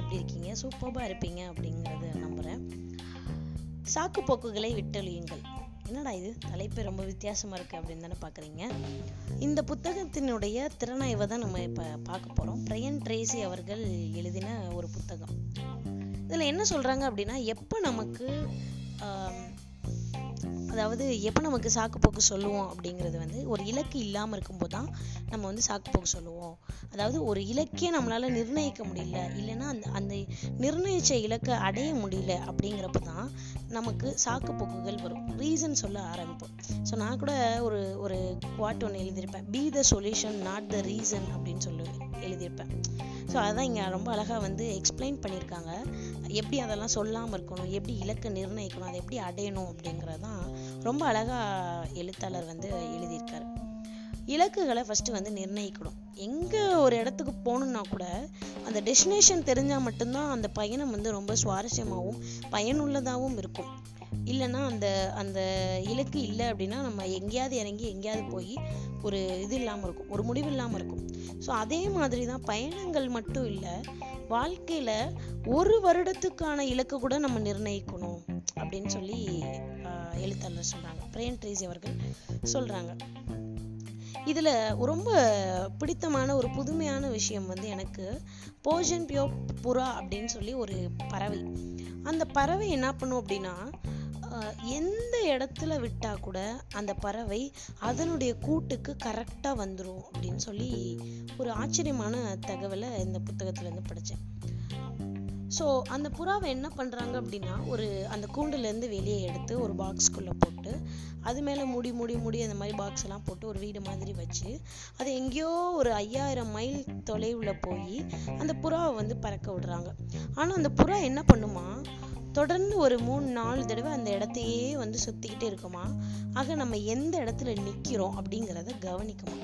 எப்படி இருக்கீங்க? சூப்பராக இருப்பீங்க அப்படிங்கிறத நம்புகிறேன் சாக்கு போக்குகளை விட்டொழியுங்கள். என்னடா இது? தலைப்பு ரொம்ப வித்தியாசமாக இருக்குது அப்படின்னு தானே பார்க்குறீங்க இந்த புத்தகத்தினுடைய திறனாய்வை தான் நம்ம இப்போ பார்க்க போகிறோம் பிரையன் ட்ரேசி அவர்கள் எழுதின ஒரு புத்தகம். இதில் என்ன சொல்கிறாங்க அப்படின்னா எப்போ நமக்கு ஆஹ் அதாவது எப்போ நமக்கு சாக்குப்போக்கு சொல்லுவோம் அப்படிங்கிறது வந்து ஒரு இலக்கு இல்லாமல் இருக்கும்போது தான் நம்ம வந்து சாக்குப்போக்கு சொல்லுவோம். அதாவது ஒரு இலக்கே நம்மளால் நிர்ணயிக்க முடியல. இல்லைன்னா அந்த அந்த நிர்ணயிச்ச இலக்கை அடைய முடியல அப்படிங்கிறப்ப தான் நமக்கு சாக்குப்போக்குகள் வரும். ரீசன் சொல்ல ஆரம்பிப்போம். ஸோ நான் கூட ஒரு ஒரு குவாட் ஒன்று எழுதியிருப்பேன். Be the solution not the reason அப்படின்னு சொல்லி எழுதியிருப்பேன். ஸோ அதான் இங்கே ரொம்ப அழகாக வந்து எக்ஸ்பிளைன் பண்ணியிருக்காங்க. எப்படி அதெல்லாம் சொல்லாமல் இருக்கணும் எப்படி இலக்கை நிர்ணயிக்கணும் அதை எப்படி அடையணும் அப்படிங்கிறது தான் ரொம்ப அழகாக எழுத்தாளர் வந்து எழுதியிருக்காரு. இலக்குகளை ஃபஸ்ட்டு வந்து நிர்ணயிக்கணும். எங்கே ஒரு இடத்துக்கு போகணுன்னா கூட அந்த டெஸ்டினேஷன் தெரிஞ்சால் மட்டும்தான் அந்த பயணம் வந்து ரொம்ப சுவாரஸ்யமாகவும் பயனுள்ளதாகவும் இருக்கும். இல்லைன்னா அந்த அந்த இலக்கு இல்லை அப்படின்னா நம்ம எங்கேயாவது இறங்கி எங்கேயாவது போய் ஒரு இது இல்லாமல் இருக்கும் ஒரு முடிவு இல்லாமல் இருக்கும். ஸோ அதே மாதிரி தான் பயணங்கள் மட்டும் இல்லை வாழ்க்கையில் ஒரு வருடத்துக்கான இலக்கு கூட நம்ம நிர்ணயிக்கணும் அப்படின்னு சொல்லி எழுத்தாளர் சொல்கிறாங்க பிரேன் ட்ரேசி அவர்கள் சொல்கிறாங்க இதில் ரொம்ப பிடித்தமான ஒரு புதுமையான விஷயம் வந்து எனக்கு போஜன் பியோ புறா அப்படின்னு சொல்லி ஒரு பறவை. அந்த பறவை என்ன பண்ணும் அப்படின்னா எந்த இடத்துல விட்டால் கூட அந்த பறவை அதனுடைய கூட்டுக்கு கரெக்டாக வந்துடும் அப்படின்னு சொல்லி ஒரு ஆச்சரியமான தகவலை இந்த புத்தகத்துலேருந்து படித்தேன். ஸோ அந்த புறாவை என்ன பண்ணுறாங்க அப்படின்னா ஒரு அந்த கூண்டுலேருந்து வெளியே எடுத்து ஒரு பாக்ஸ்குள்ளே போட்டு அது மேலே முடி முடி முடி அந்த மாதிரி பாக்ஸ் எல்லாம் போட்டு ஒரு வீடு மாதிரி வச்சு அது எங்கேயோ ஒரு ஐயாயிரம் மைல் தொலைவில் போய் அந்த புறாவை வந்து பறக்க விடுறாங்க. ஆனால் அந்த புறா என்ன பண்ணுமா? தொடர்ந்து ஒரு மூணு நாலு தடவை அந்த இடத்தையே வந்து சுற்றிக்கிட்டே இருக்குமா? ஆக நம்ம எந்த இடத்துல நிற்கிறோம் அப்படிங்கிறத கவனிக்குமா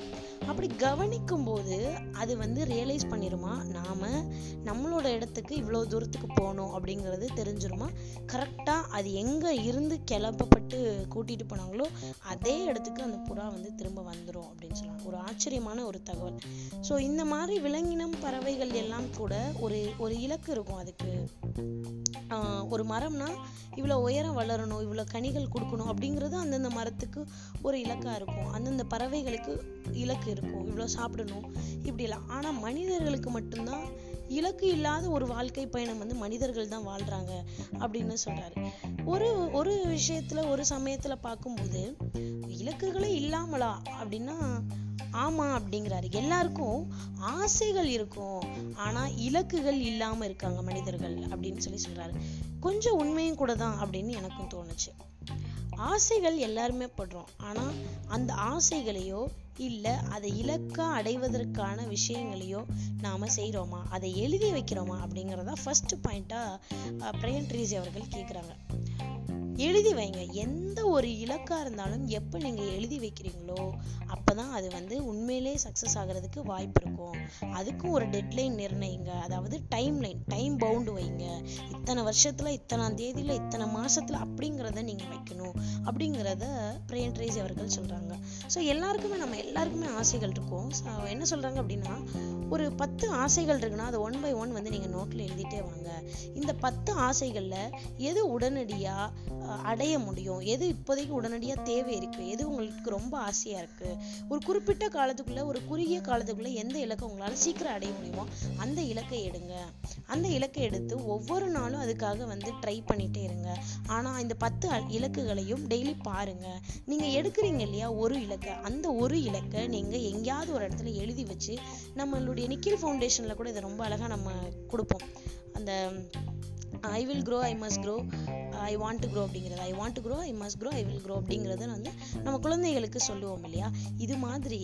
அப்படி கவனிக்கும் போது அது வந்து ரியலைஸ் பண்ணிருமா? நாம நம்மளோட இடத்துக்கு இவ்வளோ தூரத்துக்கு போகணும் அப்படிங்கிறது தெரிஞ்சிருமா? கரெக்டாக அது எங்கே இருந்து கிளப்பப்பட்டு கூட்டிகிட்டு போனாங்களோ அதே இடத்துக்கு அந்த புறா வந்து திரும்ப வந்துடும் அப்படின்னு சொல்லலாம். ஒரு ஆச்சரியமான ஒரு தகவல். ஸோ இந்த மாதிரி விலங்கினம் பறவைகள் எல்லாம் கூட ஒரு ஒரு இலக்கு இருக்கும் அதுக்கு. ஒரு மரம்னா இவ்வளோ உயரம் வளரணும் இவ்வளோ கனிகள் கொடுக்கணும் அப்படிங்கிறது அந்தந்த மரத்துக்கு ஒரு இலக்காக இருக்கும். அந்தந்த பறவைகளுக்கு இலக்கு இருக்கும். இவ்வளோ சாப்பிடணும் இப்படிலாம் ஆனால் மனிதர்களுக்கு மட்டும்தான் இலக்கு இல்லாத ஒரு வாழ்க்கை பயணம் வந்து மனிதர்கள் தான் வாழ்றாங்க அப்படின்னு சொல்றாரு. ஒரு ஒரு விஷயத்துல ஒரு சமயத்துல பார்க்கும்போது இலக்குகளே இல்லாமலா அப்படின்னா ஆமா அப்படிங்கிறாரு. எல்லாருக்கும் ஆசைகள் இருக்கும். ஆனா இலக்குகள் இல்லாமல் இருக்காங்க மனிதர்கள் அப்படின்னு சொல்லி சொல்றாரு. கொஞ்சம் உண்மையும் கூட தான் அப்படின்னு எனக்கும் தோணுச்சு. ஆசைகள் எல்லாருமே படுறோம். ஆனா அந்த ஆசைகளையோ இல்லை அதை இலக்கா அடைவதற்கான விஷயங்களையோ நாம செய்கிறோமா அதை எழுதி வைக்கிறோமா? அப்படிங்கறதா ஃபர்ஸ்ட் பாயிண்ட்டாக பிரயன் ரீஜி அவர்கள் கேட்குறாங்க எழுதி வைங்க. எந்த ஒரு இலக்காக இருந்தாலும் எப்போ நீங்கள் எழுதி வைக்கிறீங்களோ அப்பதான் அது வந்து உண்மையிலே சக்சஸ் ஆகிறதுக்கு வாய்ப்பு இருக்கும். அதுக்கும் ஒரு டெட்லைன் நிர்ணயிங்க. அதாவது டைம் லைன் டைம் பவுண்டு வைங்க. இத்தனை வருஷத்துல இத்தனாம் தேதியில் இத்தனை மாதத்தில் அப்படிங்கிறத நீங்கள் வைக்கணும். அப்படிங்கிறத பிரியன்ட்ரேசி அவர்கள் சொல்றாங்க. ஸோ எல்லாருக்குமே நம்ம எல்லாருக்குமே ஆசைகள் இருக்கும். என்ன சொல்றாங்க அப்படின்னா ஒரு பத்து ஆசைகள் இருக்குன்னா அது ஒன் பை ஒன் வந்து நீங்கள் நோட்டில் எழுதிட்டே வாங்க. இந்த பத்து ஆசைகளில் எது உடனடியாக அடைய முடியும். எது இப்போதைக்கு உடனடியாக தேவை இருக்கு? எது உங்களுக்கு ரொம்ப ஆசையாக இருக்கு? ஒரு குறிப்பிட்ட காலத்துக்குள்ளே ஒரு குறுகிய காலத்துக்குள்ளே எந்த இலக்கை உங்களால் சீக்கிரம் அடைய முடியுமோ அந்த இலக்கை எடுங்க. அந்த இலக்கை எடுத்து ஒவ்வொரு நாளும் அதுக்காக வந்து ட்ரை பண்ணிகிட்டே இருங்க. ஆனால் இந்த பத்து அ- இலக்குகளையும் டெய்லி பாருங்க. நீங்கள் எடுக்கிறீங்க இல்லையா ஒரு இலக்கை. அந்த ஒரு இலக்கை நீங்கள் எங்கேயாவது ஒரு இடத்துல எழுதி வச்சு நம்மளுடைய நிக்கில் ஃபவுண்டேஷனில் கூட இதை ரொம்ப அழகாக நம்ம கொடுப்போம். அந்த I will grow I must grow I want to grow அப்படிங்கிறது. I want to grow I must grow I will grow அப்படிங்கிறத வந்து நம்ம குழந்தைகளுக்கு சொல்லுவோம் இல்லையா? இது மாதிரி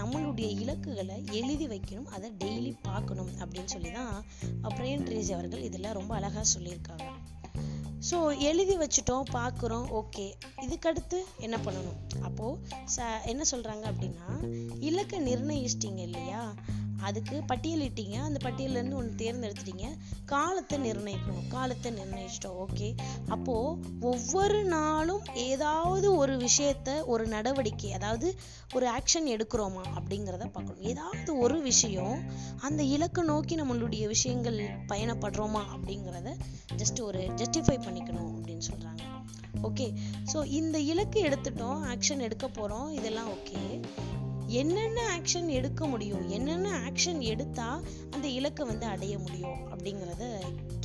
நம்மளுடைய இலக்குகளை எழுதி வைக்கணும் அதை டெய்லி பார்க்கணும் அப்படின்னு சொல்லி தான் பிரேன் ட்ரேசி அவர்கள் இதெல்லாம் ரொம்ப அழகா சொல்லியிருக்காங்க. ஸோ எழுதி வச்சுட்டோம் பார்க்குறோம் ஓகே இதுக்கடுத்து என்ன பண்ணணும்? அப்போது ச என்ன சொல்கிறாங்க அப்படின்னா இலக்கை நிர்ணயிச்சிட்டிங்க இல்லையா? அதுக்கு பட்டியலிட்டீங்க அந்த பட்டியலேருந்து ஒன்று தேர்ந்தெடுத்துட்டீங்க. காலத்தை நிர்ணயிக்கணும். காலத்தை நிர்ணயிச்சிட்டோம். ஓகே அப்போது ஒவ்வொரு நாளும் ஏதாவது ஒரு விஷயத்த ஒரு நடவடிக்கை அதாவது ஒரு ஆக்ஷன் எடுக்கிறோமா அப்படிங்கிறத பார்க்கணும். ஏதாவது ஒரு விஷயம் அந்த இலக்கு நோக்கி நம்மளுடைய விஷயங்கள் பயணப்படுறோமா அப்படிங்கிறத ஜஸ்ட் ஒரு ஜஸ்டிஃபை பண்ணிக்கணும் அப்படின்னு சொல்கிறாங்க ஓகே ஸோ இந்த இலக்கு எடுத்துட்டோம். ஆக்ஷன் எடுக்க போகிறோம் இதெல்லாம் ஓகே என்னென்ன ஆக்ஷன் எடுக்க முடியும்? என்னென்ன ஆக்ஷன் எடுத்தால் அந்த இலக்கை வந்து அடைய முடியும்? அப்படிங்கிறத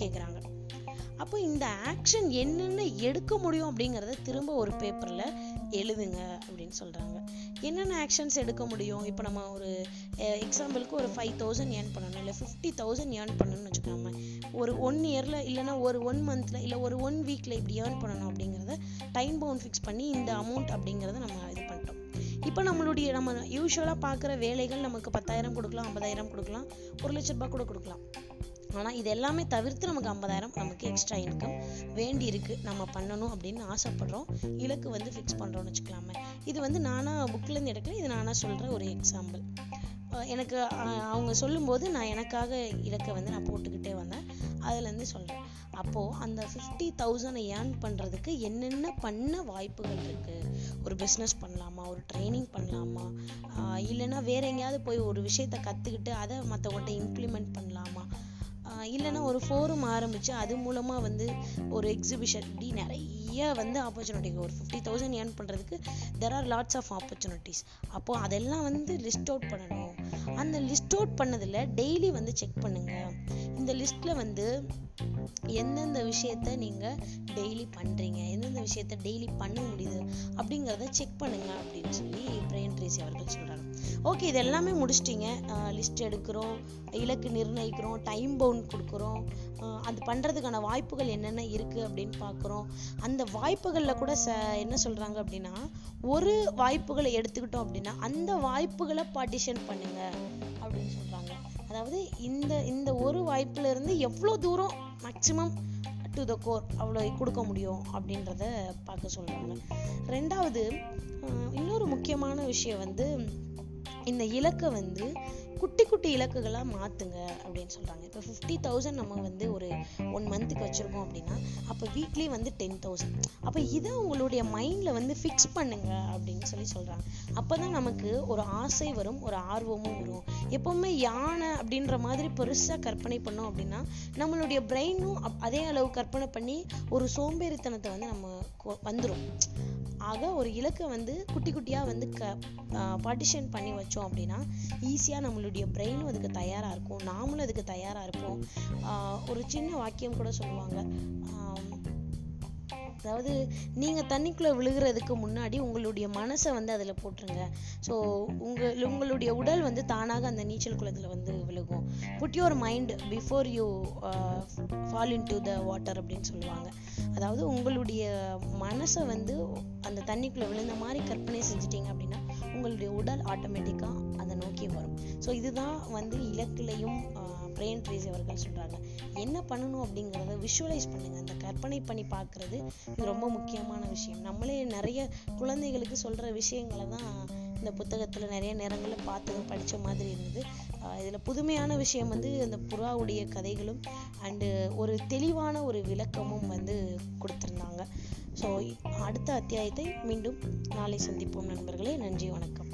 கேட்குறாங்க அப்போ இந்த ஆக்ஷன் என்னென்ன எடுக்க முடியும் அப்படிங்கிறத திரும்ப ஒரு பேப்பரில் எழுதுங்க அப்படின்னு சொல்கிறாங்க என்னென்ன ஆக்ஷன்ஸ் எடுக்க முடியும்? இப்போ நம்ம ஒரு எக்ஸாம்பிளுக்கு ஒரு ஃபைவ் தௌசண்ட் ஏர்ன் பண்ணணும் இல்லை ஃபிஃப்டி தௌசண்ட் ஏர்ன் பண்ணணும்னு வச்சுக்கோங்க ஒரு ஒன் இயரில் இல்லைனா ஒரு ஒன் மந்தில் இல்லை ஒரு ஒன் வீக்கில் இப்படி ஏர்ன் பண்ணணும் அப்படிங்கிறத டைம் பவுண்ட் ஃபிக்ஸ் பண்ணி இந்த அமௌண்ட் அப்படிங்கிறத நம்ம இது பண்ணணும் இப்போ நம்மளுடைய நம்ம யூஸ்வலாக பார்க்குற வேலைகள் நமக்கு பத்தாயிரம் கொடுக்கலாம் ஐம்பதாயிரம் கொடுக்கலாம் ஒரு லட்ச ரூபாய் கூட கொடுக்கலாம். ஆனால் இது எல்லாமே தவிர்த்து நமக்கு ஐம்பதாயிரம் நமக்கு எக்ஸ்ட்ரா இன்கம் வேண்டி இருக்கு. நம்ம பண்ணணும் அப்படின்னு ஆசைப்படுறோம். இலக்கு வந்து ஃபிக்ஸ் பண்ணுறோம்னு வச்சுக்கலாமே. இது வந்து நானாக புக்லேருந்து எடுக்கல இது நானாக சொல்கிற ஒரு எக்ஸாம்பிள் எனக்கு அவங்க சொல்லும்போது நான் எனக்காக இலக்கை வந்து நான் போட்டுக்கிட்டே வந்தேன். அதுலேருந்து சொல்கிறேன் அப்போது அந்த ஃபிஃப்டி தௌசண்ட் ஏர்ன் பண்ணுறதுக்கு என்னென்ன பண்ண வாய்ப்புகள் இருக்குது ஒரு பிஸ்னஸ் பண்ணலாமா? ஒரு ட்ரைனிங் பண்ணலாமா? இல்லைன்னா வேற எங்கேயாவது போய் ஒரு விஷயத்த கற்றுக்கிட்டு அதை மற்றவங்கள்ட்ட இம்ப்ளிமெண்ட் பண்ண இல்லைன்னா ஒரு ஃபோரம் ஆரம்பித்து அது மூலமாக வந்து ஒரு எக்ஸிபிஷன் இப்படி நிறைய வந்து ஆப்பர்ச்சுனிட்டி ஒரு ஃபிஃப்டி தௌசண்ட் ஏர்ன் பண்ணுறதுக்கு there are lots of opportunities அப்போது அதெல்லாம் வந்து லிஸ்ட் அவுட் பண்ணணும். அந்த லிஸ்ட் அவுட் பண்ணதில் டெய்லி வந்து செக் பண்ணுங்கள் இந்த லிஸ்ட்டில் வந்து எந்தெந்த விஷயத்த நீங்கள் டெய்லி பண்ணுறீங்க எந்தெந்த விஷயத்த டெய்லி பண்ண முடியுது? அப்படிங்கிறத செக் பண்ணுங்க அப்படின்னு சொல்லி பிரைன் ட்ரேசி அவர்கள் சொல்கிறாங்க ஓகே இது எல்லாமே முடிச்சிட்டிங்க லிஸ்ட் எடுக்கிறோம் இலக்கு நிர்ணயிக்கிறோம் டைம் பவுண்ட் கொடுக்குறோம். அது பண்ணுறதுக்கான வாய்ப்புகள் என்னென்ன இருக்குது அப்படின்னு பார்க்குறோம். அந்த வாய்ப்புகளில் கூட ச என்ன சொல்கிறாங்க அப்படின்னா ஒரு வாய்ப்புகளை எடுத்துக்கிட்டோம் அப்படின்னா அந்த வாய்ப்புகளை பார்ட்டிஷன் பண்ணுங்க அப்படின்னு சொல்கிறாங்க அதாவது இந்த இந்த ஒரு வாய்ப்புலேருந்து எவ்வளோ தூரம் மேக்சிமம் டு த கோர் அவ்வளோ கொடுக்க முடியும் அப்படின்றத பார்க்க சொல்கிறாங்க ரெண்டாவது இன்னொரு முக்கியமான விஷயம் வந்து இந்த இலக்கை வந்து குட்டி குட்டி இலக்குகளாக மாற்றுங்க அப்படின்னு சொல்கிறாங்க இப்போ ஃபிஃப்டி தௌசண்ட் நம்ம வந்து ஒரு ஒன் மந்த்துக்கு வச்சுருக்கோம் அப்படின்னா அப்போ வீக்லி வந்து டென் தௌசண்ட் அப்போ இதை உங்களுடைய மைண்டில் வந்து ஃபிக்ஸ் பண்ணுங்க அப்படின்னு சொல்லி சொல்கிறாங்க அப்போ தான் நமக்கு ஒரு ஆசை வரும் ஒரு ஆர்வமும் வரும். எப்போவுமே யானை அப்படின்ற மாதிரி பெருசாக கற்பனை பண்ணோம் அப்படின்னா நம்மளுடைய பிரெயினும் அதே அளவு கற்பனை பண்ணி ஒரு சோம்பேறித்தனத்தை வந்து நம்ம வந்துடும் ஆக ஒரு இலக்கை வந்து குட்டி குட்டியாக வந்து க பார்ட்டிஷன் பண்ணி வச்சோம் அப்படின்னா ஈஸியாக நம்மளுடைய பிரெயினும் அதுக்கு தயாராக இருக்கும். நாமளும் அதுக்கு தயாராக இருப்போம். ஒரு சின்ன வாக்கியம் கூட சொல்லுவாங்க. அதாவது நீங்கள் தண்ணிக்குள்ளே விழுகிறதுக்கு முன்னாடி உங்களுடைய மனசை வந்து அதில் போட்டுருங்க. ஸோ உங்கள் உங்களுடைய உடல் வந்து தானாக அந்த நீச்சல் குளத்தில் வந்து விழுகும். Put your mind before you fall into the water அப்படின்னு சொல்லுவாங்க. அதாவது உங்களுடைய மனசை வந்து அந்த தண்ணிக்குள்ளே விழுந்த மாதிரி கற்பனை செஞ்சிட்டிங்க அப்படின்னா உங்களுடைய உடல் ஆட்டோமேட்டிக்காக அதை நோக்கி வரும். ஸோ இதுதான் வந்து இலக்குலையும் uh, பிரெயின் ட்ரீஸ் அவர்கள் சொல்கிறாங்க என்ன பண்ணணும் அப்படிங்கிறத விஷுவலைஸ் பண்ணுங்கள் அந்த கற்பனை பண்ணி பார்க்குறது இது ரொம்ப முக்கியமான விஷயம். நம்மளே நிறைய குழந்தைகளுக்கு சொல்கிற விஷயங்களை தான் இந்த புத்தகத்தில் நிறைய நேரங்களில் பார்த்து படித்த மாதிரி இருந்தது. இதில் புதுமையான விஷயம் வந்து அந்த புறாவுடைய கதைகளும் அண்டு ஒரு தெளிவான ஒரு விளக்கமும் வந்து கொடுத்துருந்தாங்க. ஸோ அடுத்த அத்தியாயத்தை மீண்டும் நாளை சந்திப்போம் நண்பர்களே. நன்றி வணக்கம்.